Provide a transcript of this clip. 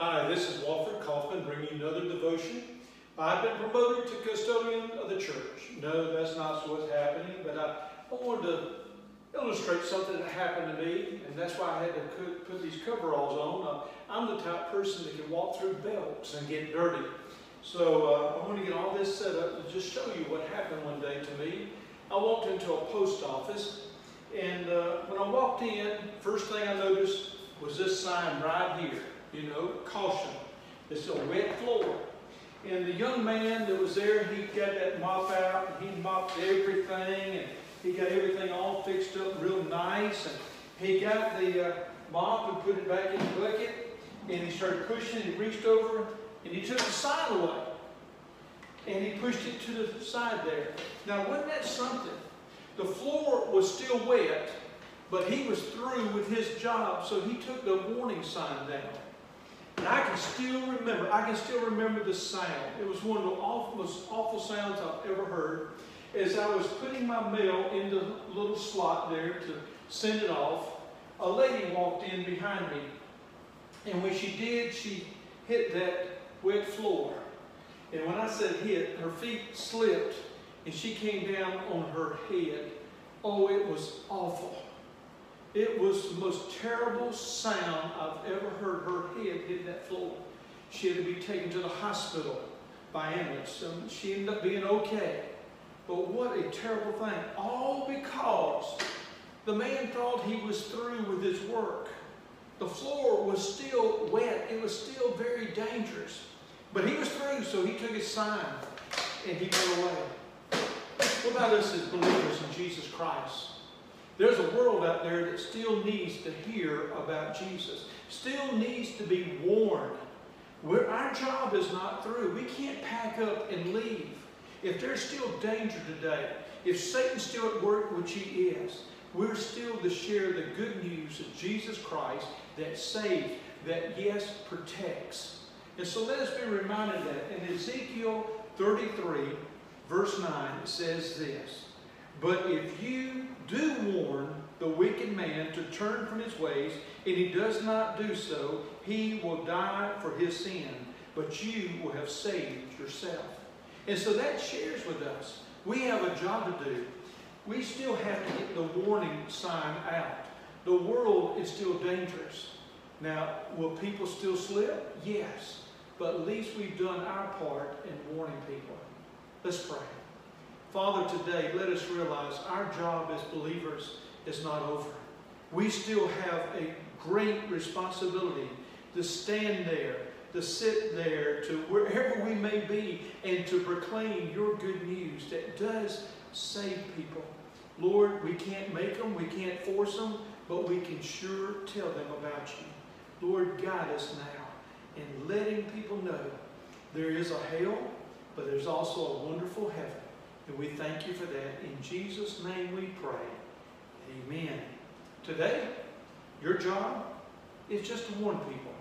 Hi, this is Walford Kaufman bringing another devotion. I've been promoted to custodian of the church. No, that's not what's happening, but I, I wanted to illustrate something that happened to me, and that's why I had to put these coveralls on. Uh, I'm the type person that can walk through belts and get dirty. So uh, I want to get all this set up to just show you what happened one day to me. I walked into a post office, and uh, when I walked in, first thing I noticed was this sign right here, you know, caution. It's a wet floor. And the young man that was there, he got that mop out, and he mopped everything, and he got everything all fixed up real nice. And he got the uh, mop and put it back in the bucket, and he started pushing, he reached over, and he took the sign away. And he pushed it to the side there. Now, wasn't that something? The floor was still wet, but he was through with his job, so he took the warning sign down. And I can still remember, I can still remember the sound. It was one of the awful, most awful sounds I've ever heard. As I was putting my mail in the little slot there to send it off, a lady walked in behind me. And when she did, she hit that wet floor. And when I said hit, her feet slipped and she came down on her head. Oh, it was awful. It was the most terrible sound I've ever heard. Her head hit that floor. She had to be taken to the hospital by ambulance. She ended up being okay. But what a terrible thing. All because the man thought he was through with his work. The floor was still wet. It was still very dangerous. But he was through, so he took his sign and he went away. What about us as believers in Jesus Christ? There's a world out there that still needs to hear about Jesus, still needs to be warned. We're, our job is not through. We can't pack up and leave. If there's still danger today, if Satan's still at work, which he is, we're still to share the good news of Jesus Christ that saves, that yes, protects. And so let us be reminded that in Ezekiel 33, verse 9, it says this, But if you do warn the wicked man to turn from his ways, and he does not do so, he will die for his sin, but you will have saved yourself. And so that shares with us. We have a job to do. We still have to get the warning sign out. The world is still dangerous. Now, will people still slip? Yes. But at least we've done our part in warning people. Let's pray. Father, today, let us realize our job as believers is not over. We still have a great responsibility to stand there, to sit there, to wherever we may be, and to proclaim your good news that does save people. Lord, we can't make them, we can't force them, but we can sure tell them about you. Lord, guide us now in letting people know there is a hell, but there's also a wonderful heaven. And we thank you for that. In Jesus' name we pray. Amen. Today, your job is just to warn people